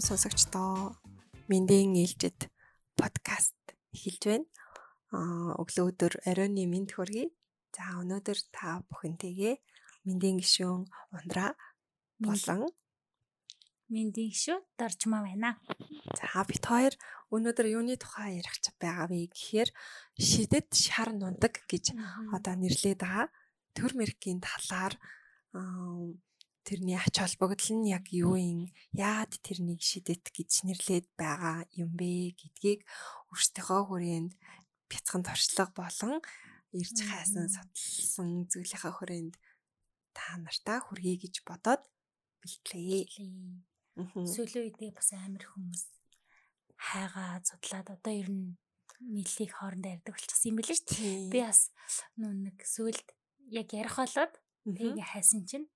уу сонсогчдоо. Мэндийн ээлжид подкаст эхэлж байна. Аа өглөө өдөр оройны мэнд хүргэе. За өнөөдөр та бүхэнтэйгээ мэндийн гишүүн ундраа болон мэндийн гишүүн доржмаа байна. За бид хоёр өнөөдөр юуны тухай ярих байгаа вэ гэхээр шидэд шар нундаг гэж одоо нэрлээд байгаа. Төр мэргийн талаар тэрний ач холбогдол нь яг юу юм? Яад тэрнийг шидэт гэж нэрлээд байгаа юм бэ гэдгийг өөрсдийнхөө хүрээнд бяцхан туршлага болон ирж хайсан судалсан зүйлийнхаа хүрээнд та нартаа хүргэе гэж бодоод бэлтлээ. Сүүлийн үедээ бас амар хүмүүс хайгаа судлаад одоо ер нь нийллийг хоорондоо ярьдаг болчихсон юм билээ шүү дээ. Би бас нэг сүүлд яг ярих болоод тэгээ хайсан чинь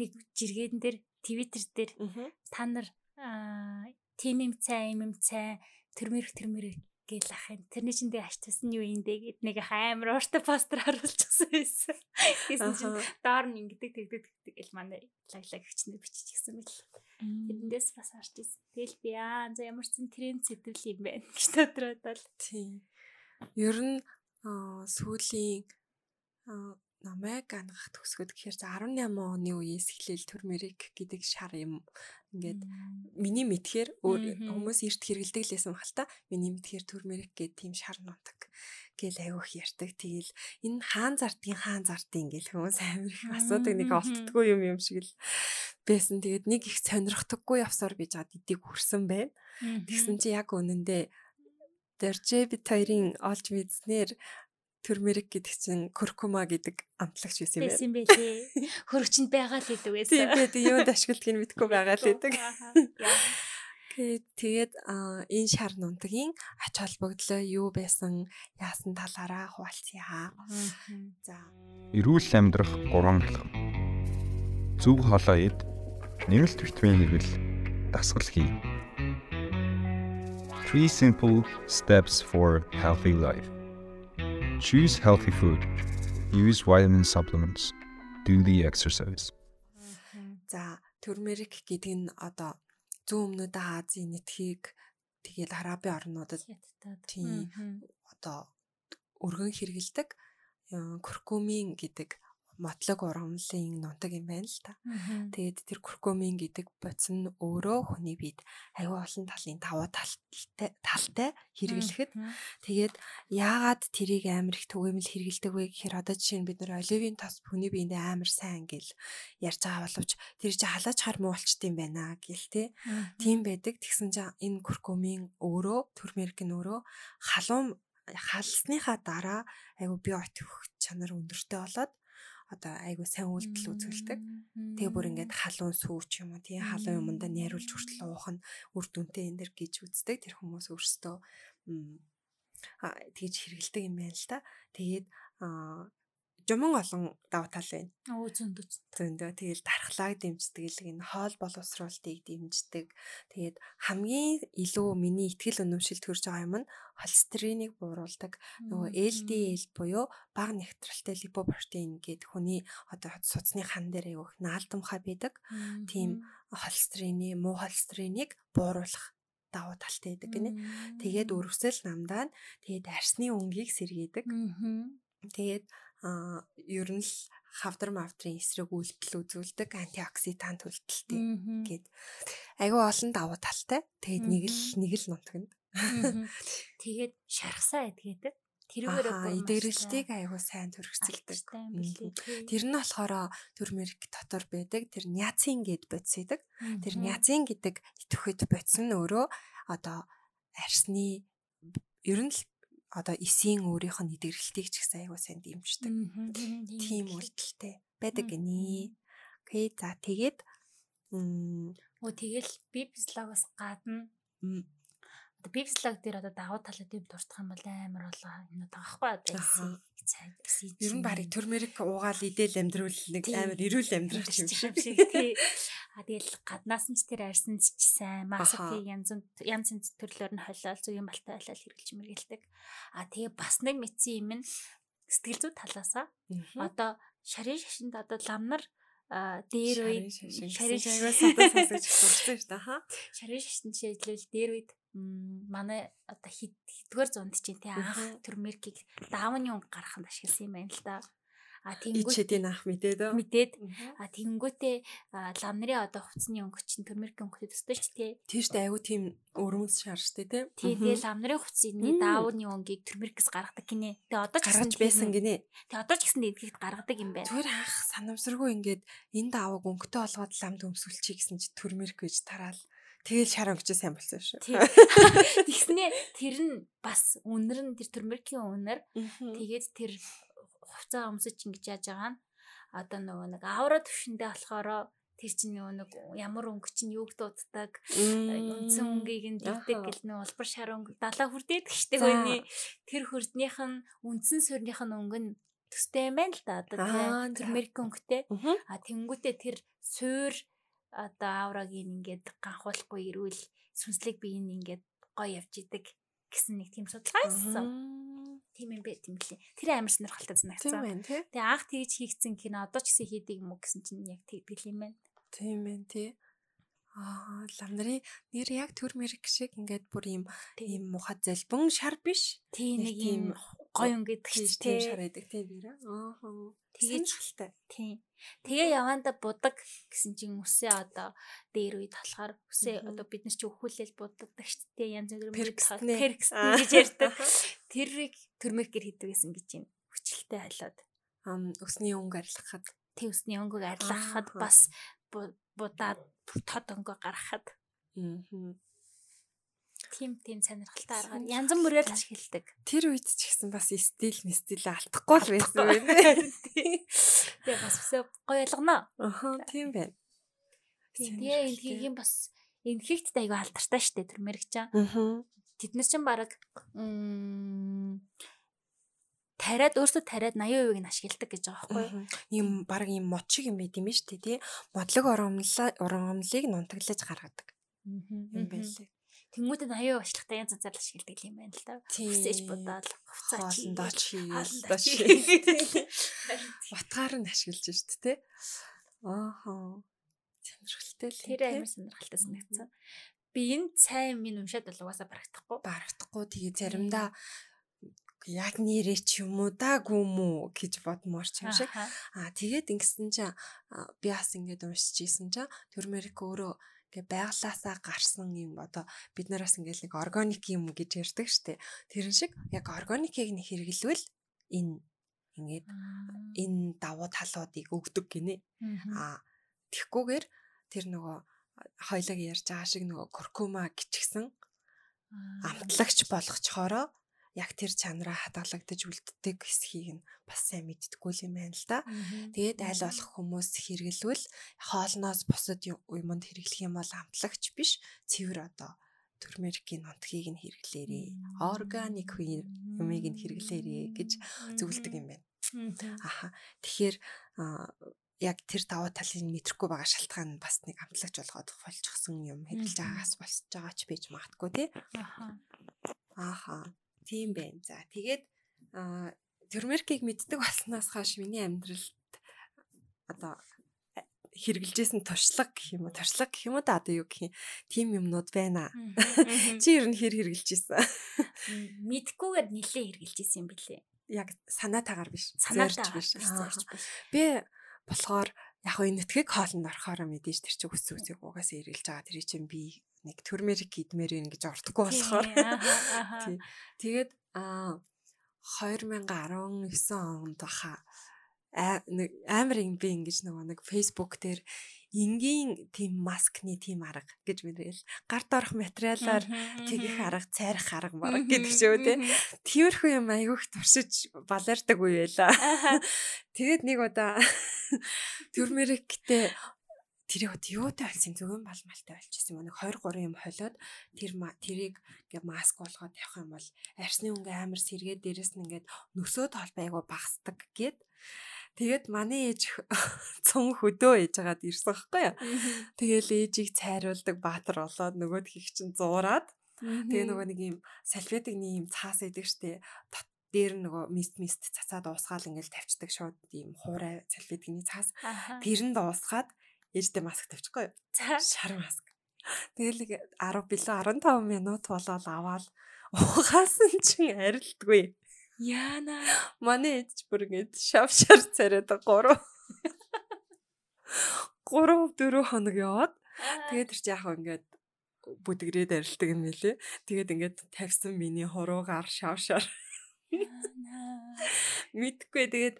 нэг жиргэн дээр твиттер дээр та нар тим юм цай юм цай тэрмэрх тэрмэрх гэл ахын тэрний чинь дэ ачтсан юу юм дэ гэд нэг амар ууртай постэр харуулчихсан байсан. Гэсэн чинь доор нь ингэдэг тэгдэг тэгдэг гэл манай лаглаг хчнэр биччихсэн байл. Тэрэндээс бас харж ирсэн. Тэгэл би аа за ямар ч зэн тренд сэтгэл юм байна гэж дотроод л. Тийм. Ер нь сүүлийн намайг ангах төгсгöd гэхээр за 18 оны үеэс эхлээл турмерик гэдэг шар юм ингээд миний мэдхээр хүмүүс эрт хэрэгэлдэг лээсэн баг л та миний мэдхээр турмерик гэдэг тийм шар нутаг гэл айгүйх ярьдаг. Тэгэл энэ хаан зардгийн хаан зардгийн гэл хүмүүс амар их асуудаг нэг олддгүй юм юм шиг л байсан. Тэгээд нэг их сонирхдаггүй явсаар би жаад эдийг хүрсэн байна. Тэгсэн чи яг үнэндээ Дэржэ бит хоёрын олж мэдснээр Турмерик гэдэг чинь куркума гэдэг амтлагч байсан юм байна. Байсан байлээ. Хөрөгчөнд байгаа л гэдэг байсан. Тийм бид юунд ашигладгийг мэдгүй байгаа л гэдэг. Тэгээд энэ шар нунтгийн ач холбогдлоо юу байсан яасан талаараа хуваалцъя. За. Эрүүл амьдрах 3 алхам. Зүг хоолой ид, нэмэлт витамин хэрэгэл, дасгал хий. Three simple steps for healthy life. Choose healthy food. Use vitamin supplements. Do the exercise. За, турмерик гэдэг нь одоо зүүн өмнөд Азийн нэтхийг тэгээд арабын орнуудад тийм одоо өргөн хэрэгэлдэг куркумин гэдэг мотлог урамлын нунтаг юм байна л та. Тэгээд тэр куркумин гэдэг бодис нь өөрөө хүний биед аюу олон талын даваа талтай талтай хэрэглэхэд тэгээд яагаад тэрийг амар их түгээмэл хэрэгэлдэг вэ гэхээр одоо жишээ нь бид нар оливын тос хүний биендээ амар сайн гэл ярьж байгаа боловч тэр чи халаач хар муу болчт юм байна гэл те. Тийм байдаг. Тэгсэн чинь энэ куркумин өөрөө төрмерк нь өөрөө халуун халсныхаа дараа айгу био отох чанар өндөртэй болоод одоо айгүй сайн үйлдэл үзүүлдэг. Тэгээ бүр ингээд халуун сүүч юм уу тий халуун юмдаа найруулж хүртэл уух нь үр дүнтэй энэ дэр гэж үздэг. Тэр хүмүүс өөрсдөө тэгж хэрэгэлдэг юм байна л та. Тэгээд жуман олон давуу тал байна. Өө зөндөө зөндөө тэгэл дархлааг дэмждэг л энэ хоол боловсруулалтыг дэмждэг. Тэгээд хамгийн илүү миний ихтгэл өнөмшил төрж байгаа юм нь холестериныг бууруулдаг. Нөгөө LDL буюу бага нэгтрэлтэй липопротеин гэдэг хүний одоо судасны хан дээр аяг наалдамхай байдаг. Тийм холестерины муу холестериныг бууруулах давуу талтай байдаг гинэ. Тэгээд өрөвсөл намдаа тэгээд арсны өнгийг сэргээдэг. Тэгээд а ер нь л хавдар мавдрын эсрэг үйлдэл үзүүлдэг антиоксидант үйлдэлтэй гээд айгүй олон давуу талтай. Тэгээд нэг л нэг л нутганд. Тэгээд шархсаа эдгээдэг. Тэрүүгээр идэрэлтийг айгүй сайн төрөхцөлдөг. Тэр нь болохоор төрмерик дотор байдаг. Тэр няцин гэд бодисэдэг. Тэр няцин гэдэг идэвхэд бодис нь өөрөө одоо арсны ер нь л одоо эсийн өөрийнх нь идэгрэлтийг ч гэсэн аягүй сайн дэмждэг. Тийм үйлдэлтэй байдаг гинэ. Окей за тэгээд өө тэгэл бибслогоос гадна одоо бибслог дээр одоо давуу талууд юм дуртах юм бол амар болоо энэ таахгүй одоо эсийн цайг эсийн. Ер нь барыг төрмерик уугаал идэл амьдрал нэг амар эрүүл амьдрах юм шиг тий. А тэгэл гаднаас нь ч тэр арьсан ч сайн масакийг янз янз төрлөөр нь холиол зүгийн балтай холиол хэрглэж мэргэлдэг. А тэгээ бас нэг мэдсэн юм нь сэтгэл зүй талаасаа одоо шарын шашинд одоо ламнар дээр үед шарын шагнаас садаа сасаж сурсан шүү дээ. Шарын шашин жишээлбэл дээр үед манай одоо хэдгээр зуунд чинь тий анх төрмеркийг даавны өнгө гаргаханд ашигласан юм байна л да. А тэнгүүт ичэдийн анх мэдээд өө. Мэдээд. А тэнгүүтээ лам нарын одоо хувцсны өнгө чинь турмерик өнгөтэй төстэй ч тий. Тийм штэ айгу тийм өрөмс шар штэ тий. Тий тэгээ лам нарын хувцсны даавны өнгийг турмерикс гаргадаг гинэ. Тэгээ одоо ч гаргаж байсан гинэ. Тэгээ одоо ч гэсэн эдгийгт гаргадаг юм байна. Зүгээр анх санамсаргүй ингээд энэ даавыг өнгөтэй болгоод ламд өмсүүлчихье гэсэн чи турмерик гэж тараал. Тэгэл шар өнгөч сайн болсон шүү. Тэгснээ тэр нь бас үнэр нь тэр турмерикийн үнэр. Тэгээд тэр хувцас өмсөж ингэж яаж байгаа нь? Одоо нөгөө нэг авра төвшөндөө болохоор тэр чинь нөгөө нэг ямар өнгө чинь юуг дууддаг үндсэн өнгийг нь дийдэг гэл нэг улбар шар өнгө далаа хүрдээд гэжтэй хөөний тэр хурдных нь үндсэн суурных нь өнгө нь төстэй юм байна л да одоо тэр Америк өнгөтэй. А тэнгуүтээ тэр суур одоо аврагийн ингээд ганхуулахгүй ирүүл сүнслэг бие нь ингээд гоё явж идэг гэсэн нэг тийм судалгаа хийсэн. Тийм юм бэ тийм лээ. Тэр амар сонирхолтой санагдсан. Тэгээ анх тэгж хийгдсэн кино одоо ч гэсэн хийдэг юм уу гэсэн чинь яг тэгдэг юм байна. Тийм байна тий. Аа лам нарын нэр яг төр мэрэг шиг ингээд бүр ийм ийм мухад залбин шар биш. Тийм нэг ийм гоё өнгөд гэж тийм шар байдаг тийм нэр. Аа тэгэж хэлтэй. Тийм. Тэгээ яванда будаг гэсэн чинь үсээ одоо дээр үед талахаар үсээ одоо бид нар чи өхүүлэл будагдаг шүү дээ янз бүрийн перкс гэж ярьдаг. Тэрийг төрмөркэр хийдэг гэсэн гэж юм. Хүчлэлтэй хайлаад. Өсний өнгө арилгахад. Тэг өсний өнгөг арилгахад бас будаад тод өнгө гаргахад. Аа тийм тийм сонирхолтой аргаар янз бүрээр л ашигладаг. Тэр үед ч гэсэн бас стил мстил алдахгүй л байсан байна. Тэгээ бас өсөө гоё ялгана. Аа тийм байна. Тэгээ энэгийн бас энхэгт айгүй алдартай штэ тэр мэрэгчаа. Аа. Тэд нар ч баг тариад өөрсдөө тариад 80% нь ашигладаг гэж байгаа байхгүй? Ийм баг ийм мод шиг юм байт юм шүү дээ тий. Модлог оромлыг нунтаглаж гаргадаг. Юм байлээ. Тэнгүүтээ 80% ашиглагтай янз янзаар ашигладаг юм байна л да. Хүсэж бодоод хувцаа чи дооч дооч. Батгаар нь ашиглаж шүү дээ. Ааха. Сонирхолтой л. Тэр амар сонирхолтой санагдсан. Би энэ цай минь уншаад бол угаасаа барагдахгүй. Барагдахгүй тэгээ заримдаа яг нэрээ ч юм уу да гүм үү гэж бодмоор ч юм шиг. Аа тэгээд ингэсэн чинь би бас ингэж уншиж ийсэн чинь Төрмерик өөрөө ингээ байглаасаа гарсан юм одоо бид нараас ингээл нэг органик юм гэж ярьдаг штеп. Тэрэн шиг яг органикийг нэг хэрэглэвэл энэ ингээд энэ давуу талуудыг өгдөг гинэ. Аа тэгхгүйгээр тэр нөгөө хоёлог ярьж байгаа шиг нөгөө куркума гिचгсэн амтлагч болгочхороо яг тэр чанараа хадгалагдаж үлддэг хэсгийг нь бас сайн мэддэггүй юм байна л да. Тэгээд аль болох хүмүүс хэрэглэвэл хоолноос бусад юмд хэрэглэх юм бол амтлагч биш цэвэр одоо турмерикийн нутгийг нь хэрэглээрээ органик юмыг нь хэрэглээрээ гэж зөвлөдөг юм байна. Аха. Тэгэхээр яг тэр даваа талыг мэдрэхгүй байгаа шалтгаан нь бас нэг амтлагч болгоод болчихсон юм хэрэглэж байгаагаас болж байгаа ч бийж магадгүй тий. Аха. Аха. Тийм байна. За тэгээд термеркийг мэддэг болсноос хойш миний амьдралд одоо хэрэгжилжсэн туршлага гэх юм уу туршлага гэх юм уу да одоо юу гэх юм тийм юмнууд байна. Чи ер нь хэр хэрэгжилжсэн? Мэдхгүйгээр нилээ хэрэгжилжсэн юм билээ. Яг санаатаагаар биш. Санаатаагаар биш. Би болохоор яг энэ нэтгийг хоолнд орохоор мэдээж тэр чинь хүс үсэг угаасаа эргэлж байгаа тэр чинь би нэг төрмерик идмээр ин гэж ордоггүй болохоор. Тэгээд а 2019 онд баха нэг амар юм би ингэж нөгөө нэг Facebook дээр энгийн тийм маскны тийм арга гэж мэрэл гард орох материалаар тэгэх арга цайрах арга марга гэдэг ч юу те тиймэрхүү юм айгүйх туршиж балардаг үе байла. Тэгээд нэг удаа төрмериктэй тэрийг юутай болсон? Зөвөн балмалтай болчихсон юм. Нэг 2 3 юм холиод тэр тэрийг ингээ маск болгоод явах юм бол арсны өнгө амар сэргээд дээрэс нь ингээд нөсөө толбайгуу багсдаг гэд Тэгээд манай ээж цун хөдөө ээж хагаад ирсэн байхгүй юу. Тэгээл ээжийг цайруулдаг баатар болоод нөгөөдхийг чинь зуураад тэгээ нөгөө нэг юм салфетикний юм цаас идэг штэ дээр нөгөө мист мист цацаад уусгаал ингээл тавьчихдаг шууд ийм хуурай цалбидгийн цаас. Тэрэнд уусгаад ээжтэй маск тавьчихгүй юу? Шар маск. Тэгэл 10 билүү 15 минут болоод аваад угаасан чинь арилдгүй. Яана. Манай ээж бүр ингэж шав шар царайд 3 3 4 хоног яваад тэгээд тэр чи яг ингээд бүдгрээд арилдаг юм билэ. Тэгээд ингээд тавьсан миний хуруугаар шавшаар. Мэдхгүй тэгээд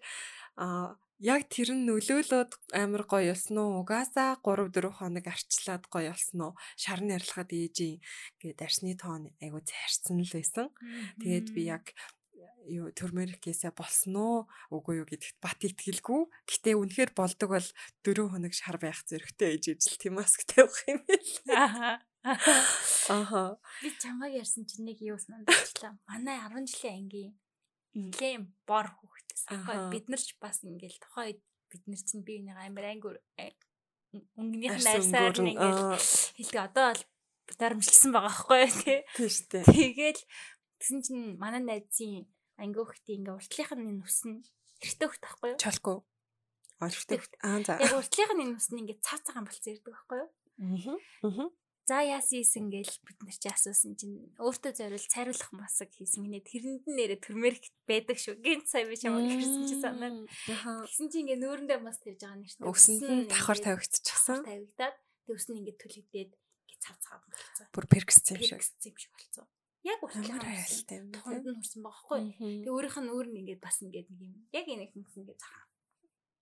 а яг тэр нь нөлөөлөд амар гоё болсон уу? Угаасаа 3 4 хоног арчлаад гоё болсон уу? Шарны арилгахад ээжийн гээд арсны тоон айгу цаарцсан л байсан. Тэгээд би яг юу төрмөркээсээ болсон уу үгүй юу гэдэгт бат итгэлгүй. Гэтэ үнэхээр болдог бол 4 хоног шар байх зэрэгтэй ээж ижил тийм маск тавих юм бэл. Аа. Аха. Би чамайг ярьсан чинь нэг юу санагдчихлаа. Манай 10 жилийн ангийн нэлээм бор хүүхдээс бид нар ч бас ингээл тухайн үед бид нар чинь би нэг амар ангир өнгөнийх нь найсаар ингээл хэлдэг одоо бол дарамжилсан байгаа байхгүй тий. Шүү дээ. Тэгэл тэгсэн чинь манай найзын анги хүүхдийн ингээ уртлынх нь нүс нь эртөө хөхт байхгүй юу? Чалгүй. Орхтой. Аа за. Яг уртлынх нь нүс нь ингээ цав цагаан болцсон ирдэг байхгүй юу? Аа. За яасан ийсэн гээл бид нар чи асуусан чинь өөртөө зориул цайруулах масаг хийсэн гинэ тэрэнд нь нэрэ төрмөрк байдаг шүү. Гинт сая би чамд хэрсэн чи санаа. Тэгсэн чи ингээ нөөрэндээ мас тавьж байгаа нэрт. Өсөнд нь давхар тавигдчихсан. Тавигдаад тэг өснө ингээ төлөгдөөд ингээ цав цав болцсон. Бүр перксцэн юм шиг. Перксцэн юм шиг болцсон. Яг уртлаар айлтай юм. Тонд нь хурсан байгаа хгүй. Тэг өөрийнх нь өөр нь ингээ бас ингээ нэг юм. Яг энэ их ингээ цаа.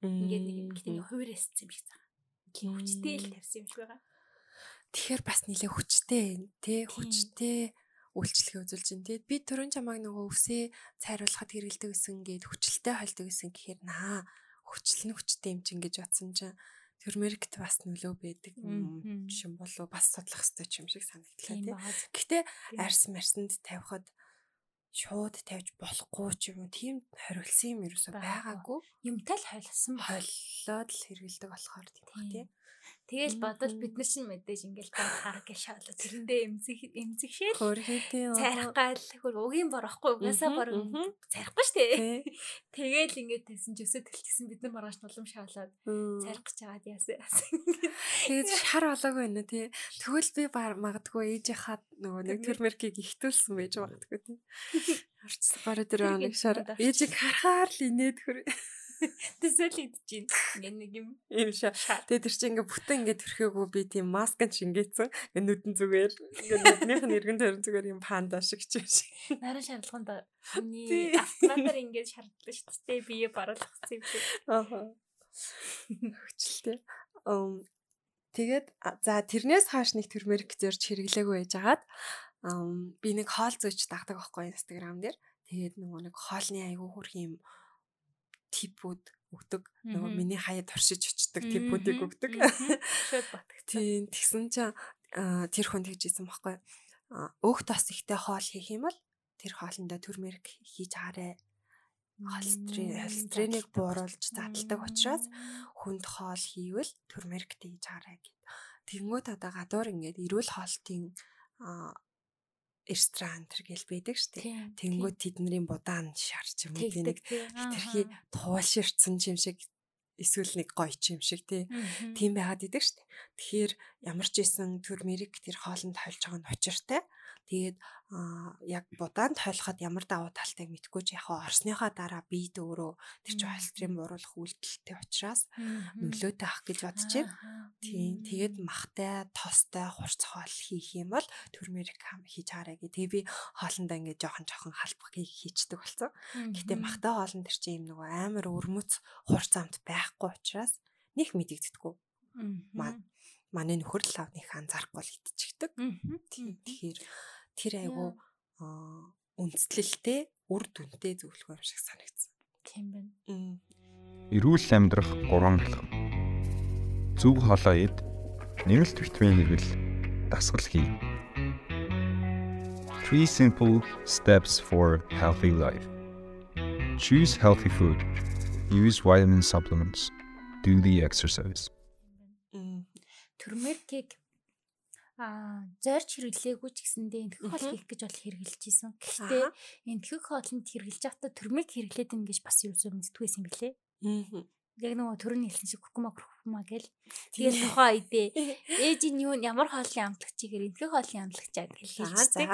Ингээ нэг юм гэтээ хувирээсцэн юм шиг цаа. Хүчтэй л тавьсан юм шиг байгаа. Тэгэхээр бас нэлээ хүчтэй тий хүчтэй үйлчлэгээ үзүүлж байна тий би төрөн чамааг нөгөө өвсөө цайруулахад хэрэгэлдэг гэсэн гээд хүчлэлтэй хайлдаг гэсэн гэхээр наа хүчлэн хүчтэй юм чинь гэж бодсон чинь Тэрмэрикт бас нөлөө байдаг юм шин болов бас судлах хэрэгтэй юм шиг санагдлаа тий. Гэхдээ арс марсанд тавихад шууд тавьж болохгүй ч юм уу тийм хориглсон юм ерөөсөй байгаагүй. Юмтай л хойлсон болоод л хэрэгэлдэг болохоор тийм тий. Тэгэл бодвол бид нар чинь мэдээж ингээл хараг гэж шаалаа. Тэрэндээ эмзэг эмзэг шээл. Хөрхитэй. Цайрах гал хөр угийн борохгүй угаасаа бор цайрахгүй штэ. Тэгэл ингээд тэсэн ч өсөө тэлчихсэн бид нар маргааш нулам шаалаад цайрах гэж байгаад яасан. Тэгээд шар болоогүй нэ тий. Тэгвэл би магадгүй ээжийнхаа нөгөө нэг тэрмеркийг ихтүүлсэн байж магадгүй тий. Орцсон гараа дээр нэг шар ээжийг харахаар л инээд хөр. Тэсэл байна. Ингээ нэг юм. Ийм шаа. Тэгээ тэр чинь ингээ бүтэн ингээ төрхөөгөө би тийм маск нь шингээсэн. Ингээ нүдэн зүгээр ингээ нүднийх нь эргэн тойрон зүгээр юм панда шиг ч юм шиг. Нарийн шаардлаганд хүний автоматар ингээ шаардлагатай шүү дээ. Бие баруулгасан юм шиг. Аа. Хөчлөлтэй. Ам тэгээд за тэрнээс хааш нэг тэрмэрк зөрж хэрэглээгүй байжгаад ам би нэг хоол зөөч дагдаг байхгүй Instagram дээр. Тэгээд нөгөө нэг хоолны айгүй хөрх юм типүүд өгдөг. Нөгөө миний хаяад туршиж очдөг типүүдийг өгдөг. Тийм тэгсэн чинь тэр хүн тэгжсэн байхгүй. Өөх тос ихтэй хоол хийх юм бол тэр хоолндоо төрмөрк хийж хараа. Холестерин холестеринийг бууруулж задлдаг учраас хүнд хоол хийвэл төрмөрк хийж хараа гэд. Тэнгүүд одоо гадуур ингээд эрүүл хоолтын ресторан төр гэл байдаг штэ. Тэнгүүд тэдний будаан шарч юм уу нэг хитрхи туулширцсан юм шиг эсвэл нэг гоё юм шиг тий. Тийм байгаад идэг штэ. Тэгэхээр ямар ч исэн төр мэрэг тэр хоолнд хольж байгаа нь учиртай. Тэгээд яг будаанд хойлоход ямар давуу талтай мэдгүй ч яг орсныхаа дараа би дөөрөө тэр чинь холестерин бууруулах үйлдэлтэй учраас нөлөөтэй ах гэж бодож байна. Тийм. Тэгээд махтай, тостой хурц хоол хийх юм бол төрмөрик хам хийж хараа гэ. Тэгээ би хоолндоо ингээд жоохон жоохон халбах хийчдэг болсон. Гэтэ махтай хоолн тэр чинь юм нөгөө амар өрмөц хурц амт байхгүй учраас них мэдэгддэггүй. Маа манай нөхөр л авных анзаарахгүй л идчихдэг. Тийм. Тэгэхээр тэр айгу үндэслэлтэй үр дүнтэй зөвлөгөө юм шиг санагдсан. Тийм байна. Эрүүл амьдрах 3 алхам. Зөв хоолоо ид, нэмэлт витамин хэрэгэл, дасгал хий. Three simple steps for healthy life. Choose healthy food. Use vitamin supplements. Do the exercise. Турмеркийг аа зорж хэрэглээгүй ч гэсэндээ энтхэг хоол хийх гэж бол хэрэгжилж исэн. Гэхдээ энтхэг хоолнд хэрэгжилж байхдаа төрмийг хэрэглээд ингэж бас юу зөв мэдтгүйсэн юм билэ. Аа яг нөгөө төрөний хэлсэн шиг куркума куркума гэл. Тэгээд тухайн үедээ ээж нь юу ямар хоолны амтлагч игээр энтгэх хоолны амтлагчаа гэж хэлсэн.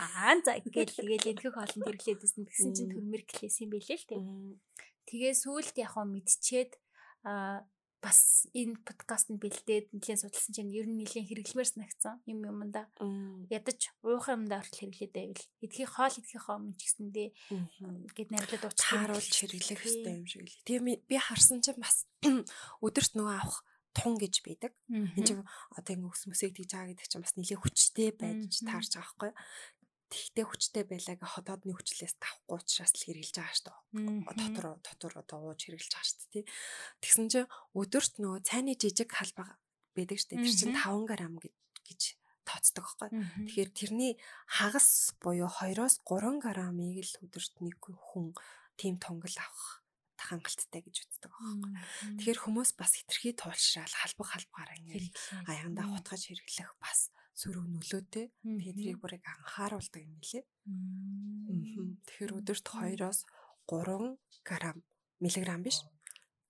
Аа за гэл тэгэл энтгэх хоолнд хэрэглээдсэн гэсэн чинь төрмөр клэс юм билээ л тэг. Тэгээ сүүлд яг хоо мэдчихэд аа бас энэ подкастт бэлдээд нэлийн судалсан чинь ер нь нэлийн хэрэглэмээр санагцсан юм юмда ядаж уух юмда хүртэл хэрэглээд байвал эдхий хоол эдхий хоомн ч гэсэндээ гэд нарилаад уучруулж хэрэглэх хэрэгтэй юм шиг л. Тэгээ би харсан чинь бас өдөрт нөгөө авах тун гэж байдаг. Энд чинь одоо ингэ өс мөсөг тийж байгаа гэдэг чинь бас нэлээд хүчтэй байж таарч байгаа байхгүй. Тэгтээ хүчтэй байлаа гэ хотоодны хүчлээс тавхгүй учраас л хэрглэж байгаа шүү дээ. Дотор дотор одоо ууж хэрглэж байгаа шүү дээ. Тэгсэн чинь өдөрт нөгөө цайны жижиг халбаа байдаг шүү дээ. Тэр чинь 5 грамм гэж тооцдог байхгүй. Тэгэхээр тэрний хагас буюу 2-оос 3 граммыг л өдөрт нэг хүн тийм тонгол авах хангалттай гэж үздэг байхгүй. Тэгэхээр хүмүүс бас хитрхи туулшраал халбаг халбагаараа ингэ аягандаа хутгаж хэрэглэх бас сөрөг нөлөөтэй. Тэдрийг бүрийг анхааруулдаг юм лээ. Тэгэхээр өдөрт 2-оос 3 грамм миллиграмм биш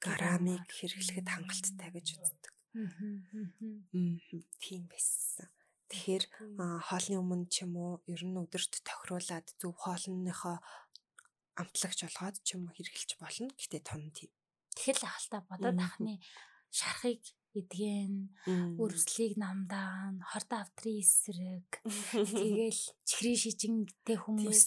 граммыг хэрэглэхэд хангалттай гэж үздэг. Тийм байсан. Тэгэхээр хоолны өмнө ч юм уу ер нь өдөрт тохируулаад зөв хоолныхоо амтлагч болгоод ч юм уу хэрэглэж болно. Гэтэ тун тийм. Тэгэл ахalta бодоод ахны шарахыг эдгэн өрсөлийг намдаан хорд автрын эсрэг. Тэгэл чихрийн шижинтэй хүмүүс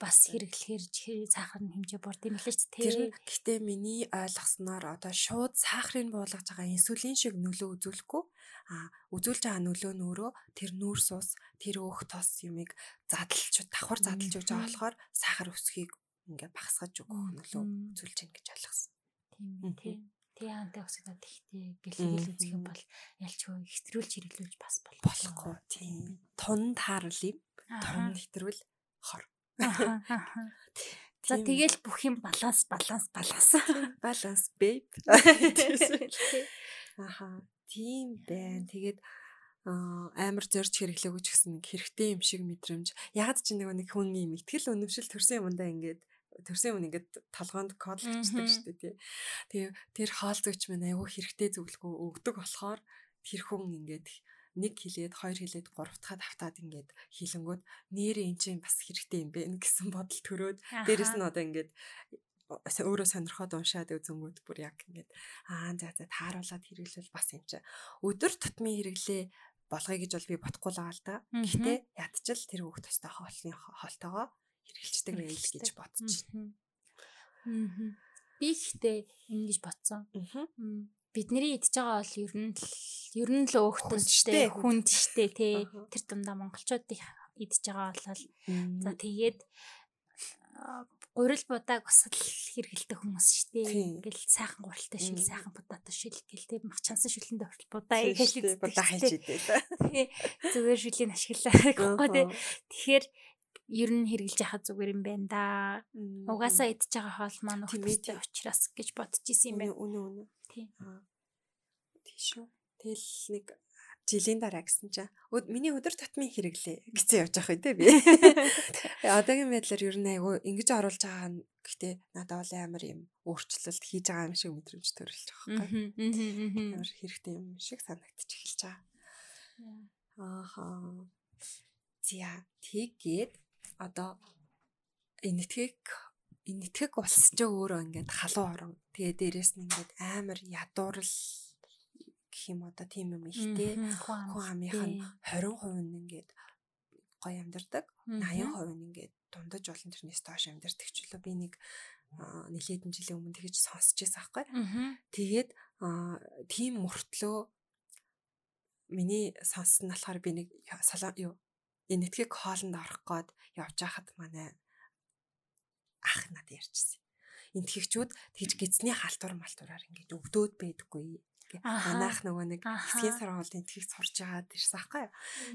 бас хэрэглэхээр чихрийн сахарын хэмжээ бурд юм лээ ч тэр гэхдээ миний ойлгосноор одоо шууд сахарыг буулгаж байгаа инсулин шиг нөлөө үзүүлэхгүй. А үзүүлж байгаа нөлөө нь өөрөө тэр нүүрс ус тэр өөх тос юмыг задлж давхар задлж өгч байгаа болохоор сахар өсөхийг ингээ багасгаж өгөх нөлөө үзүүлж гин гэж ойлгосон. Тийм тийм тий антиоксидант ихтэй гэлэгэл үзэх юм бол ялчгүй хэтрүүлж хэрэглүүлж бас болохгүй. Тий тун таарл юм тун хэтрүүл хор. За тэгэл бүх юм баланс баланс баланс. Баланс бэйб. Аха тийм байна. Тэгээд амар зорж хэрэглээгүйч гэсэн хэрэгтэй юм шиг мэдрэмж. Яг ч нэг нэг хүний юм итгэл өнөмшил төрсэн юмдаа ингээд төрсөн хүн ингээд толгоонд кодлчдаг шүү дээ тий. Тэгээ тэр хаал зүйч минь айгүй хэрэгтэй зөвлөгөө өгдөг болохоор тэр хүн ингээд нэг хилээд хоёр хилээд гуравтахад автаад ингээд хилэнгүүд нэрээ эн чинь бас хэрэгтэй юм бэ гэсэн бодол төрөөд дээрэс нь одоо ингээд өөрөө сонирхоод уншаад үзэнгүүд бүр яг ингээд аа за за тааруулаад хэрэглэл бас юм чи өдөр тутмын хэрэглээ болгоё гэж бол би бодохгүй л байгаа л да. Гэхдээ ядчил тэр хөөх төстэй хоолны хоолтойгоо хэрэгэлцдэг байл гэж бодож байна. Би ихтэй ингэж бодсон. Бидний идж байгаа бол ер нь ер нь л өөхтөнтэй хүнд штэ тий. Тэр дундаа монголчуудын идж байгаа бол за тэгээд гурил будааг бас л хэрэгэлдэг хүмүүс дээ. Ингээл сайхан гуралтай шил, сайхан будаатай шил гэл тэг махчансан шилэнд хүртэл будаа хэлээд будаа хайж идэв. Зүгээр шилийн ашиглаа гэхгүй тий. Тэгэхээр ер нь хэрглэж яхад зүгээр юм байна да. Угаасаа идж байгаа хоол маань өгтөстэй учраас гэж бодож исэн юм байна. Үнэ үнэ. Тий. Тийш үү. Тэгэл нэг жилийн дараа гэсэн чинь миний өдөр татмын хэрэглээ гэсэн явж байгаа юм те би. Одоогийн байдлаар ер нь айгу ингэж оруулж байгаа нь гэхдээ надад бол амар юм өөрчлөлт хийж байгаа юм шиг мэдрэмж төрөлж байгаа юм. Амар хэрэгтэй юм шиг санагдчих эхэлж байгаа. Ааха. Зя тэгээд одоо энэтхэг энэтхэг улсч өөрөө ингээд халуун орон. Тэгээ дээрэс нь ингээд амар ядуурл гэх юм одоо тийм юм ихтэй хүн амынх нь 20% нь ингээд гоё амьдардаг. 80% нь ингээд дундаж олон тэрнээс доош амьдардаг ч үлээ. Би нэг нэлээдэн жилийн өмнө тэгэж сонсч байсан байхгүй. Тэгээд тийм мөртлөө миний сонссон нь болохоор би нэг салон юу энэтхэг хоолнд орох гээд явж хахад манай ах надад ярьчихсан. Энтхэгчүүд тэгж гидсний халтур малтураар ингэж өвдөөд байдаггүй. Манайх нөгөө нэг хэсгийн сургуульд энтхийг сурж байгаа ирсэн аахгүй.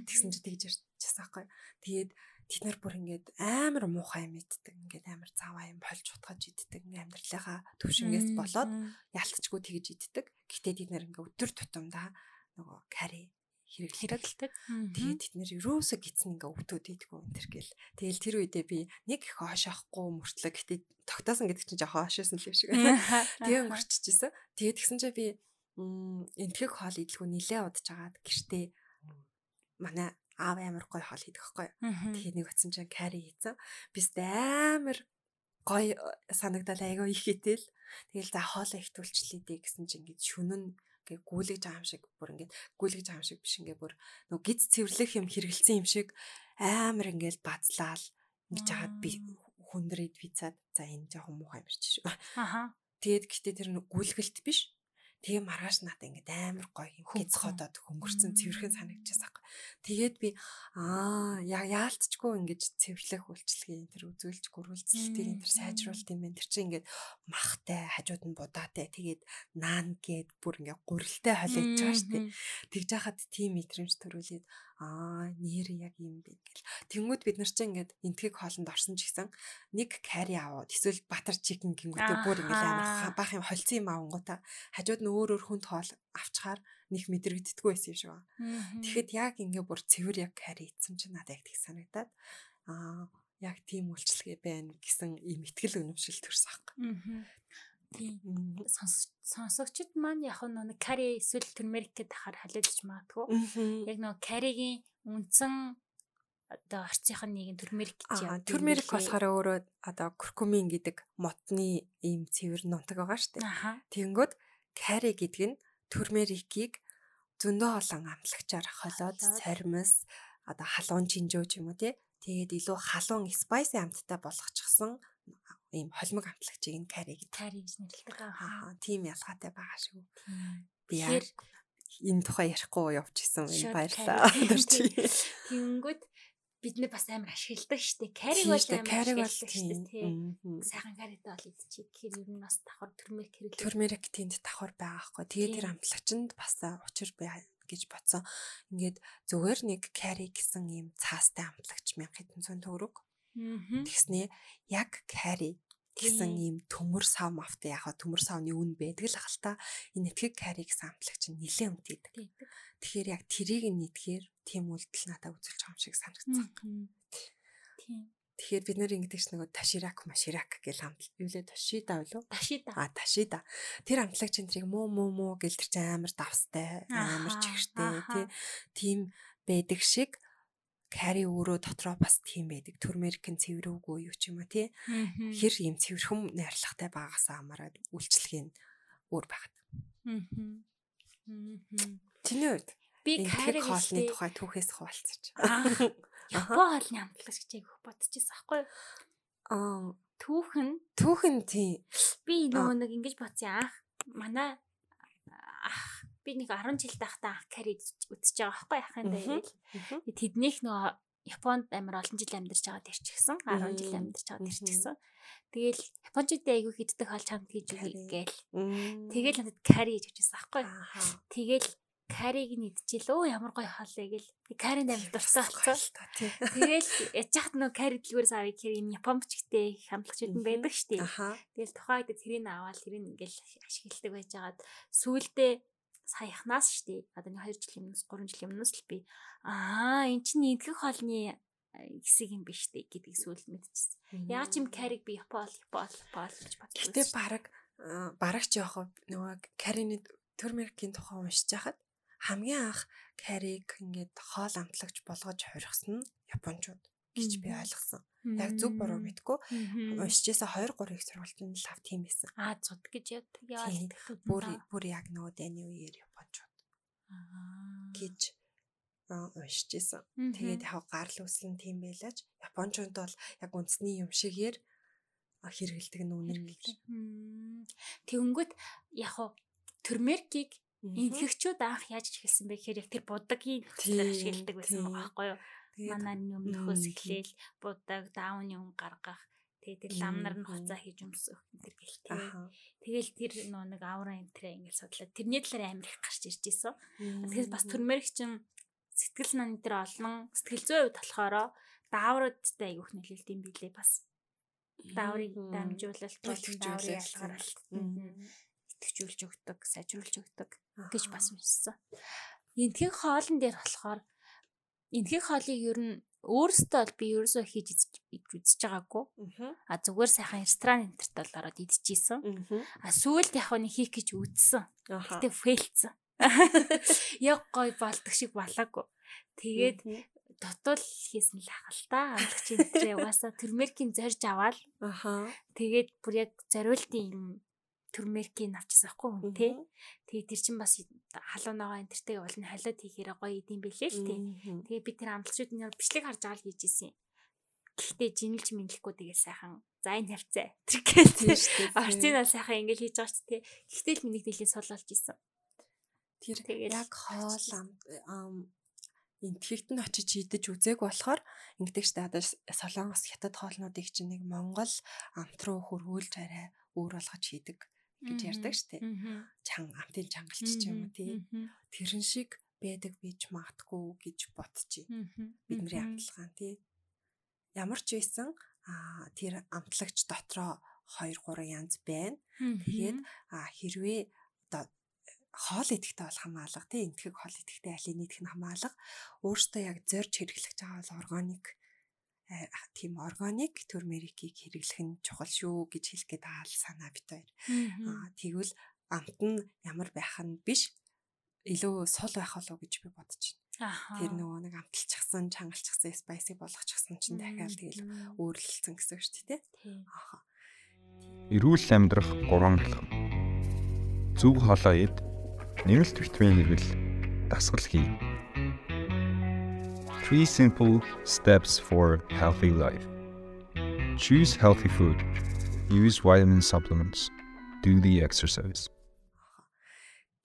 Тэгсэн чи тэгж ярьчихсан аахгүй. Тэгээд тэд нар бүр ингээд амар муухай юм иддэг. Ингээд амар заваа юм болж утгаж иддэг. Ингээд амьдралынхаа төвшингээс болоод ялтчгүй тэгж иддэг. Гэтэ тэд нар ингээд өдөр тутамдаа нөгөө карри хэрэглэдэг. Тэгээд тэд нэр ерөөсө гидсэн ингээ өвдөд идэггүй энэ төр гэл. Тэгэл тэр үедээ би нэг их хошоохгүй мөртлөө гэтээ тогтоосон гэдэг чинь жоохон хошоосон л юм шиг байна. Тэгээ өнгөрчихжээ. Тэгээд тэгсэн чинь би энтгэг хоол идэлгүй нилээ удаж агаад гэртээ манай аав амар гоё хоол хийдэг байхгүй. Тэгээд нэг утсан чинь карри хийцэн. Бис амар гоё санагдал айгаа их итэл. Тэгэл за хоолоо ихтүүлчлээ дээ гэсэн чинь ингээд шүнэн гэ гүйлгэж байгаа юм шиг бүр ингээд гүйлгэж байгаа юм шиг биш ингээд бүр нөгөө гиз цэвэрлэх юм хэрэгэлсэн юм шиг амар ингээд базлаал ингэж хаад би хүндрээд вицаад за энэ жоохон муухай юм шиг. Аха. Тэгээд гэтээ тэр гүйлгэлт биш Тэгээ маргааш надад ингээд амар гоё юм ходоод хөнгөрцөн цэвэрхэн санагдчихсан. Тэгээд би аа яалтчгүй ингээд цэвэрлэх үйлчлэгийн тэр үзүүлж гөрүүлцэлтийг энэ тэр сайжруулт юм байна. Тэр чинь ингээд махтай хажууд нь будаатай тэгээд наан гээд бүр ингээд гурилтай холиож байгаа шүү дээ. Тэгж яхад тийм мэдрэмж төрүүлээд аа нэр яг юм бэ гэл. Тэнгүүд бид нар чинь ингээд энтгийг хоолнд орсон ч гэсэн нэг карри аваад эсвэл батар чикен гингүүтээ бүр ингээд амар баах юм холцсон юм авангуудаа хажууд нь өөр өөр хүнд хоол авчаар нэг мэдрэгддэггүй байсан юм шиг байна. Тэгэхэд яг ингээд бүр цэвэр яг карри идсэн чинь надад яг тэг санагдаад аа яг тийм үйлчлэгээ байна гэсэн ийм ихтгэл өнөмшил төрсөн аах. Сонсогчд маань яг нэг карри эсвэл турмерик гэдэг хахаар халиулж магадгүй. Яг нэг карригийн үндсэн одоо орцынх нь нэг нь турмерик гэж яа. Турмерик болохоор өөрөө одоо куркумин гэдэг мотны ийм цэвэр нунтаг байгаа шүү дээ. Тэнгүүд карри гэдэг нь турмерикийг зөндөө олон амтлагчаар холоод цармис одоо халуун чинжөө ч юм уу тий. Тэгээд илүү халуун спайси амттай болгочихсон ийм холимог амтлагчийг нь карри гэдэг. Карри гэж нэрлэдэг аа. Тийм ялгаатай байгаа шүү. Би яг энэ тухай ярихгүй явчихсан байна. Баярлалаа. Тэнгүүд бид нэ бас амар ашигладаг штеп. Кариг бол амар ашигладаг штеп тий. Сайхан каритай бол идчих. Тэгэхээр ер нь бас давхар төрмөрк хэрэглээ. Төрмөрк тэнд давхар байгаа хгүй. Тэгээ тэр амтлагчанд бас учир бай гэж бодсон. Ингээд зүгээр нэг кари гэсэн ийм цаастай амтлагч 1100 төгрөг. Тэгснээ яг кари гэсэн ийм төмөр сав мавтай яг төмөр савны үн байдаг л ахalta энэ нэтгэг кари гэсэн амтлагч нь нэлээд үнэтэйдэг. Тэгэхээр яг тэрийг нийтгэхээр тийм үйлдэл надад үзүүлж байгаа юм шиг санагдсан. Тийм. Тэгэхээр бид нэр ингэдэж нөгөө таширак маширак гэл хамт юу лээ ташида болов? Ташида. А ташида. Тэр амтлагч энэ тэрийг муу муу муу гэл тэр чинь амар давстай, амар чихэртэй тий. Тийм байдаг шиг карри өөрөө дотроо бас тийм байдаг. Турмерикэн цэврүүгүй юу ч юм уу тий. Хэр ийм цэвэрхэн найрлагатай байгаас амаараад үйлчлэгийн өөр багт. Чиний үед би карри хоолны тухай түүхээс хуваалцаж. Япон хоолны амтлагч гэж яг бодчихсон аахгүй юу? Аа түүхэн түүхэн тий. Би нөгөө нэг ингэж бодсон анх манай ах би нэг 10 жил тахтаа анх карри үтсэж байгаа байхгүй яхын дээр. Тэднийх нөгөө Японд амар олон жил амьдарч байгаа тэр ч гэсэн 10 жил амьдарч байгаа тэр ч гэсэн. Тэгэл Япончууд айгүй хиддэг хаалч хамт хийж үгүй гээл. Тэгэл надад карри гэж хэлсэн байхгүй. Тэгэл кариг нь идчихэл өө ямар гоё хоолой гэл. Каринд амьд дуртай болцоо. Тэгэл яж хат нөө кари дэлгүүрээс авъя гэхээр юм япон бичгтэй хамтлагчуд нь байдаг штеп. Тэгэл тухайд тэрийг аваад тэрийг ингээл ашигладаг байжгаад сүүлдээ саяхнаас штеп. Одоо нэг 2 жилийн өмнөөс 3 жилийн өмнөөс л би аа эн чинь идэх хоолны хэсэг юм биш үү гэдгийг сүүлд мэдчихсэн. Яг ч юм кариг би япол япол япол гэж бодлоо. Гэтэ баг бараг ч яах нөгөө карины Турмеркийн тухай уншиж хахад хамгийн анх кариг ингээд хоол амтлагч болгож хоригсон нь японочууд гэж би ойлгосон. Яг зөв буруу мэдгүй. Уншижсэн 2 3 их сургалтын лав тийм байсан. Аа цуд гэж яадаг. Бүр бүр яг нөгөө дэний үеэр японочууд. Аа гэж уншижсэн. Тэгээд яг гарал үүслэн тийм байлаач. Японочууд бол яг үндэсний юм шигээр хэрэгэлдэг нүнэр гэж. Тэгэнгүүт яг төрмеркийг Инфекчүүд анх яаж эхэлсэн бэ гэхээр яг тэр будагийн нөхцөлөөр ашигладаг байсан байгаа байхгүй юу? Манай өмнөхөөс эхлээл будаг, даавны өн гаргах, тэгээд тэр ламнар нь хуцаа хийж өмсөх энэ гэлтэй. Тэгэл тэр нөө нэг аура энтрэ ингээд судлаад тэрний талаар амар их гарч ирж исэн. Тэгэхээр бас төрмөрч чин сэтгэл нан дээр олон сэтгэл зүйн хувьд болохоор даавруудтай аягүйх нөлөөлт юм билээ бас. Дааврыг дамжуулалт, дааврын ялгаралт итгэжүүлж өгдөг, сайжруулж өгдөг гэж бас уншсан. энтхийн хоолн дээр болохоор энтхийн хоолыг ер нь өөрөөсөө бол би ерөөсөө хийж үзэж байгаагүй. А зүгээр сайхан ресторан энтерт бол ороод идчихсэн. А сүүлд яг нэг хийх гэж үзсэн. Гэтэ фейлцсэн. Яг гой болдог шиг балаагүй. Тэгээд дотол хийсэн л ахал та. Амлагч энэ угаасаа термеркийн зорж аваад. Тэгээд бүр яг зориултын юм термеркийг авчихсан байхгүй хүн тий. Тэгээд тэр чинь бас халуунагаа энтертэй болно халиад хийхээр гоё идэм бэлээ л тий. Тэгээд би тэр амтлагчдын нь бичлэг харж байгаа л хийж исэн. Гэхдээ жинэлж мэдлэхгүй тэгээ сайхан за энэ хавцаа тэр гэж орцын бол сайхан ингээл хийж байгаа ч тий. Гэхдээ л миний дийлээ сулуулж исэн. Тэр яг хоол ам энтгэгт нь очиж идэж үзээг болохоор ингэдэг штэ одоо солонгос хятад хоолнуудыг чинь нэг монгол амт руу хөрвүүлж арай өөр болгож хийдэг гэж ярьдаг штэ. Чан амтын чангалч ч юм уу тий. Тэрэн шиг байдаг бийж магтгүй гэж бодчих. Бидний амтлагаан тий. Ямар ч байсан тэр амтлагч дотроо 2 3 янз байна. Тэгээд хэрвээ одоо хоол идэхтэй бол хамаалга тий энтгэг хоол идэхтэй алийг идэх нь хамаалга өөртөө яг зорж хэрэглэж байгаа бол органик тийм органик турмерикийг хэрэглэх нь чухал шүү гэж хэлэх гээд байгаа санаа бит хоёр. Аа тэгвэл амт нь ямар байх нь биш илүү сул байх болов гэж би бодож байна. Тэр нөгөө нэг амталчихсан, чангалчихсан, спайси болгочихсан чинь дахиад тэгэл өөрлөлдсөн гэсэн үг шүү дээ. Ааха. Эрүүл амьдрах гурван алхам. Зүг хоолой ид, нэмэлт витамин хэрэгэл, дасгал хий Three simple steps for healthy life. Choose healthy food. Use vitamin supplements. Do the exercise.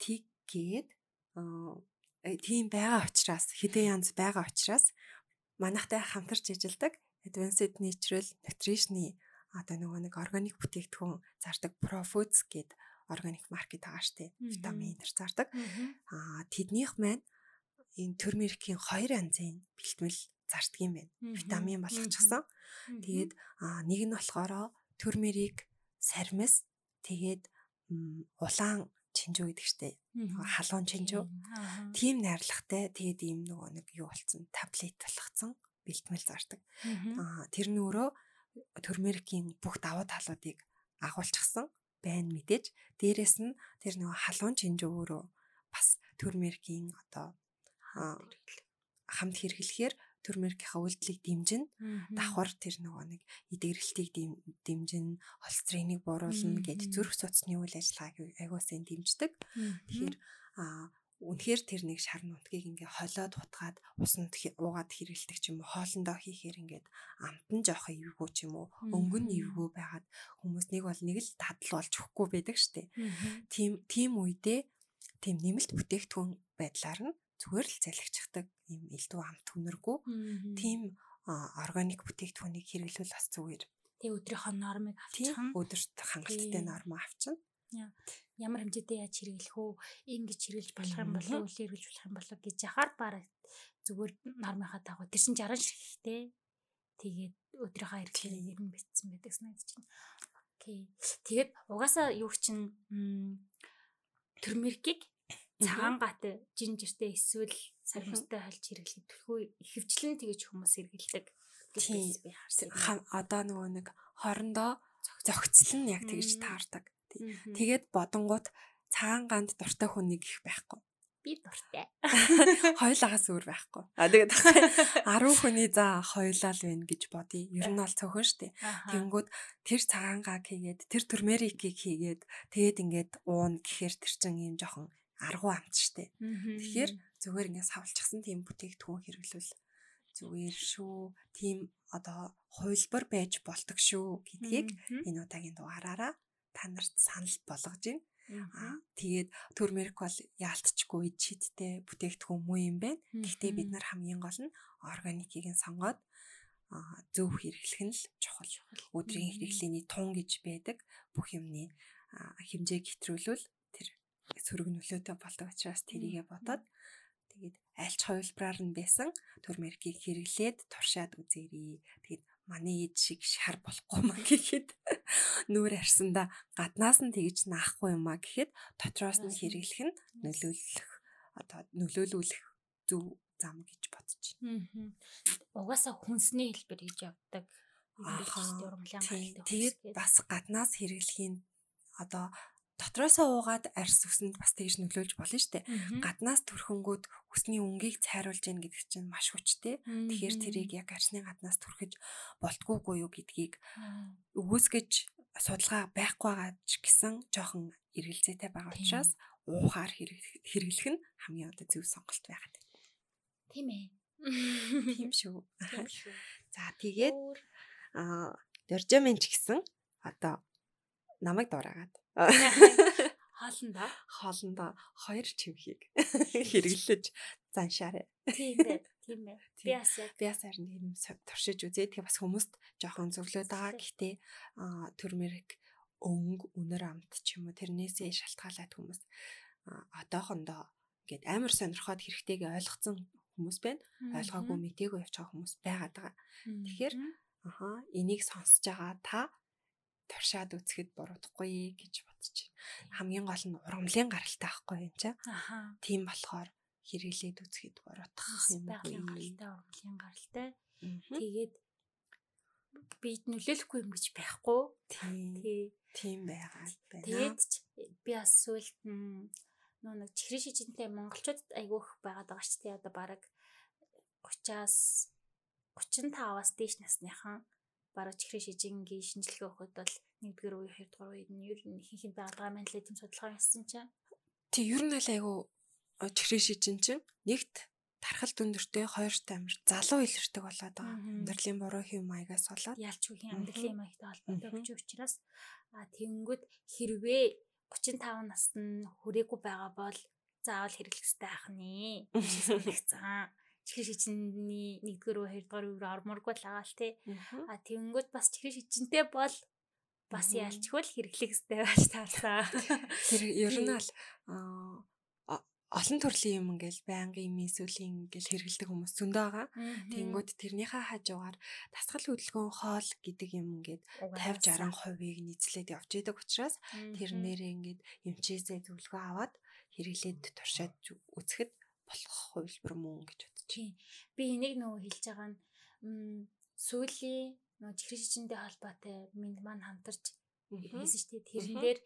Тэгээд тийм байгаа учраас хэдэн янз байгаа учраас манайхтай хамтарч ажилладаг Advanced Natural Nutrition-ы одоо нөгөө нэг органик бүтээгдэхүүн зардаг Profoods гээд органик маркет байгаа штеп витамин төр зардаг. Аа тэднийх маань энэ турмерикийн хоёр янзын бэлтгэл зардаг юм байна. Витамин болгочихсон. Тэгээд нэг нь болохоор турмерик сармис тэгээд улаан чинжүү гэдэг штеп. Халуун чинжүү. Тим найрлагатай тэгээд ийм нөгөө нэг юу болцсон таблет болгоцсон бэлтгэл зардаг. Аа тэр нь өөрөө турмерикийн бүх давуу талуудыг агуулчихсан байна мэдээж. Дээрэс нь тэр нөгөө халуун чинжүү өөрөө бас турмерикийн одоо хамт хэрэглэхээр турмеркийнхаа үйлдэлийг дэмжин давхар тэр нөгөө нэг эдгэрэлтийг дэмжин холестериныг бууруулна гэд зүрх судасны үйл ажиллагааг аягуулсан дэмждэг. Тэгэхээр үнэхээр тэр нэг шар нутгийг ингээ холиод утгаад усанд уугаад хэрэгэлдэг ч юм уу хоолндоо хийхээр ингээд амтан жоох эвгүй ч юм уу өнгөн эвгүй байгаад хүмүүс нэг бол нэг л тадал болж өгөхгүй байдаг штэ. Тийм тийм үедээ тийм нэмэлт бүтээгдэхүүн байдлаар нь зүгээр л залхичдаг юм элдв амт хүнэргүй тийм органик бүтээгдэхүүнийг хэрэглүүл бас зүгээр. Тэг өдрийнхөө нормыг авчих. Өдөрт хангалттай норм авчин. Ямар хэмжээтэй яаж хэрэглэх үү? Ингэж хэрэглэж болох юм болов уу? Хэрэглэж болох юм болов гэж яхаар бараг зүгээр нормынхаа дагуу тэр чин 60 ширхтэй. Тэгээд өдрийнхөө хэрэглээ ер нь битсэн байдаг санагдаж байна. Окей. Тэгээд угаасаа юу чинь термеркийг цагаан гаатай жинжиртэй эсвэл сархимстай хальж хэрэглэх төлхөө ихэвчлэн тэгэж хүмүүс хэрэгэлдэг гэдгээс би харсан. Одоо нөгөө нэг хорондоо зөгцөл нь яг тэгэж таардаг. Тэгээд бодонгууд цагаан ганд дуртай хүн нэг их байхгүй. Би дуртай. Хоёулагаас өөр байхгүй. А тэгээд 10 хүний за хоёулаа л байна гэж бодъё. Ер нь бол цөөхөн штэ. Тэнгүүд тэр цагаан гаг хийгээд тэр турмерикийг хийгээд тэгээд ингээд уун гэхээр тэр чин юм жоохон аргу амт штэ. Тэгэхээр зүгээр ингээд савлчихсан тийм бүтээгдэхүүн хэрэглүүл зүгээр шүү. Тийм одоо хувилбар байж болдог шүү гэдгийг энэ удаагийн дугаараараа та нарт санал болгож байна. Аа тэгээд турмерик бол яалтчгүй чидтэй бүтээгдэхүүн муу юм байна. Гэхдээ бид нар хамгийн гол нь органикийг нь сонгоод зөв хэрэглэх нь л чухал. Өдрийн хэрэглээний тун гэж байдаг бүх юмны хэмжээг хэтрүүлвэл сөрөг нөлөөтэй болдог учраас тэрийгэ бодоод тэгээд альч хувилбараар нь байсан. Турмеркийг хэрэглээд туршаад үзээрэй. Тэгээд манай ээж шиг шар болохгүй маа гэхэд нүүр арсанда гаднаас нь тэгж наахгүй юм а гэхэд дотроос нь хэрэглэх нь нөлөөлөх одоо нөлөөлүүлэх зөв зам гэж бодож байна. Угаасаа хүнсний хэлбэр гэж явдаг. Тэгээд бас гаднаас хэрэглэхийн одоо дотроосоо уугаад арьс үсэнд бас тэгж нөлөөлж болно шүү дээ. Гаднаас төрхөнгүүд үсний өнгийг цайруулж яах гэдэг чинь маш хүчтэй. Тэгэхээр тэрийг яг арьсны гаднаас төрхөж болтгоогүй юу гэдгийг өгөөсгөж судалгаа байхгүй байгаа ч гэсэн жоохон эргэлзээтэй байгаа учраас уухаар хэрэглэх нь хамгийн одоо зөв сонголт байгаад байна. Тийм ээ. Тийм шүү. За тэгээд аа Дөржөмэн ч гэсэн одоо намайг дураагаад хоолндоо хоолндоо хоёр чимхийг хэрэглэж заншаарэ. Тийм ээ. Тийм ээ. Би бас яг би бас харин юм туршиж үзээ. Тэгээ бас хүмүүст жоохон зөвлөд байгаа. Гэхдээ төрмөрик өнгө үнэр амт ч юм уу тэрнээсээ шалтгаалаад хүмүүс одоохондоо ингээд амар сонирхоод хэрэгтэйгээ ойлгоцсон хүмүүс байна. Ойлгоогүй мтээгүй явж байгаа хүмүүс байгаад байгаа. Тэгэхээр аха энийг сонсож байгаа та туршаад үзэхэд буруудахгүй гэж байна. Хамгийн гол нь урамлын гаралтай байхгүй юм чаа. Аха. Тийм болохоор хэрэглээд үзэхэд буруудах юм байна. Гаралтай урамлын гаралтай. Тэгээд бид нөлөөлөхгүй юм гэж байхгүй. Тий. Тийм байгаад байна. Тэгээд би бас сүлд нөө нэг чихрийн шижинтэй монголчуудад айгүйх байгаад байгаа ч тий одоо баг 30-аас 35-аас дээш насныхан бараг чихрийн шижингийн шинжилгээ өгөхөд бол нэгдүгээр үе, хоёрдугаар үед нь ер нь ихэнх байгаа маань л тийм судалгаа хийсэн чинь. Тий, ер нь л айгу чихрийн шижин чинь нэгт тархал дүндэртэй хоёрт амир залуу илэрдэг болоод байгаа. Амьдралын буруу хэв маягаас болоод ялч үеийн амьдралын маягтай холбоотой гэж учраас а тэгэнгүүт хэрвээ 35 наст нь хүрээгүй байгаа бол заавал хэрэглэх хэрэгтэй ах нэ. Чихэр шижинний нэгдүгээр үе хоёрдугаар үеэр орморгүй л байгаа л тий. А тэгэнгүүт бас чихэр шижинтэй бол бас яалчгүй л хэрэглэх хэрэгтэй байж таарсан. Тэр ер нь л олон төрлийн юм ингээл байнгын юм эсвэл ингээл хэрэгэлдэг хүмүүс зөндөө байгаа. Тэнгүүд тэрнийхээ хажуугаар дасгал хөдөлгөөн хоол гэдэг юм ингээд 50 60%-ийг нийцлээд явж идэг учраас тэрнээрээ ингээд эмчээсээ зөвлөгөө аваад хэрэглээд туршаад үзэхэд болох хувилбар мөн гэж бодчих. Би энийг нөгөө хэлж байгаа нь сүүлийн нөгөө шижинтэй холбоотой минь маань хамтарч хийсэн шүү дээ. Тэрэн дээр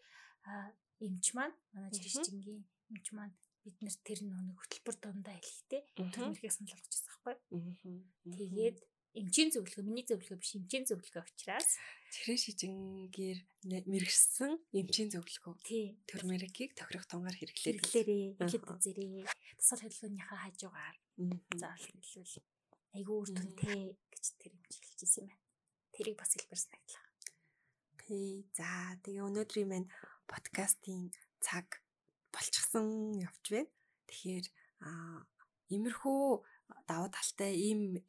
эмч маань манай чихрийн шижингийн эмч маань бид нар тэр нэг хөтөлбөр дундаа хэлэхдээ төрмөрхийг санал болгож байсан байхгүй. Тэгээд эмчийн зөвлөгөө миний зөвлөгөө биш эмчийн зөвлөгөө учраас чихрийн шижингээр мэрэгсэн эмчийн зөвлөгөө. Тий. Төрмөрхийг тохирох тунгаар хэрэглээд хэрэглээрээ ихэд үзэрээ. Тасгал хөдөлгөөнийхөө хажуугаар заавал хэрэглүүл айгүй үр дүнтэй гэж тэр эмч хэлж ирсэн юм байна. Тэрийг бас хэлбэр санагдлаа. Окей. За тэгээ өнөөдрийн маань подкастын цаг болчихсон явж байна. Тэгэхээр аа имерхүү давуу талтай ийм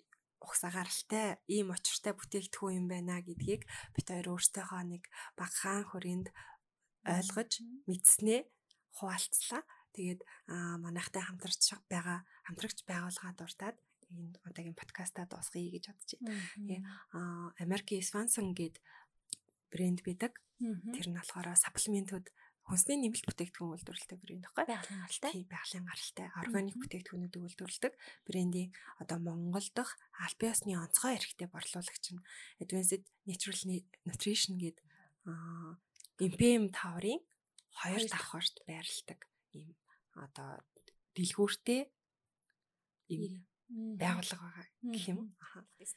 ухсагаралтай ийм очиртай бүтээгдэхүүн юм байна гэдгийг бид хоёр өөрсдийнхөө нэг багахан хүрээнд ойлгож мэдснээ хуваалцлаа. Тэгээд манайхтай хамтарч байгаа хамтрагч байгууллагаа дуртаад энэ удаагийн подкастаа дуусгая гэж бодож байна. Аа Америкийн Swanson гээд брэнд бидэг. Тэр нь болохоор саплиментууд хүнсний нэмэлт бүтээгдэхүүн үйлдвэрлэдэг брэнд баггүй. Байгалийн гаралтай. Тийм, байгалийн гаралтай. Органик бүтээгдэхүүнүүдийг үйлдвэрлэдэг брендийн одоо Монгол дахь аль биесны онцгой эрхтэй борлуулагч нь Advanced Natural Nutrition гээд MPM таврын хоёр давхарт байрладаг ийм одоо дэлгүүртэй ийм байгууллага байгаа гэх юм.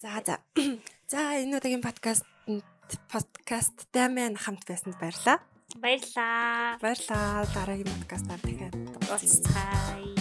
За за. За энэ удаагийн подкаст подкасттай маань хамт байсанд баярлалаа. Баярлалаа. Баярлалаа. Дараагийн подкастаар дахиад уулзцгаая.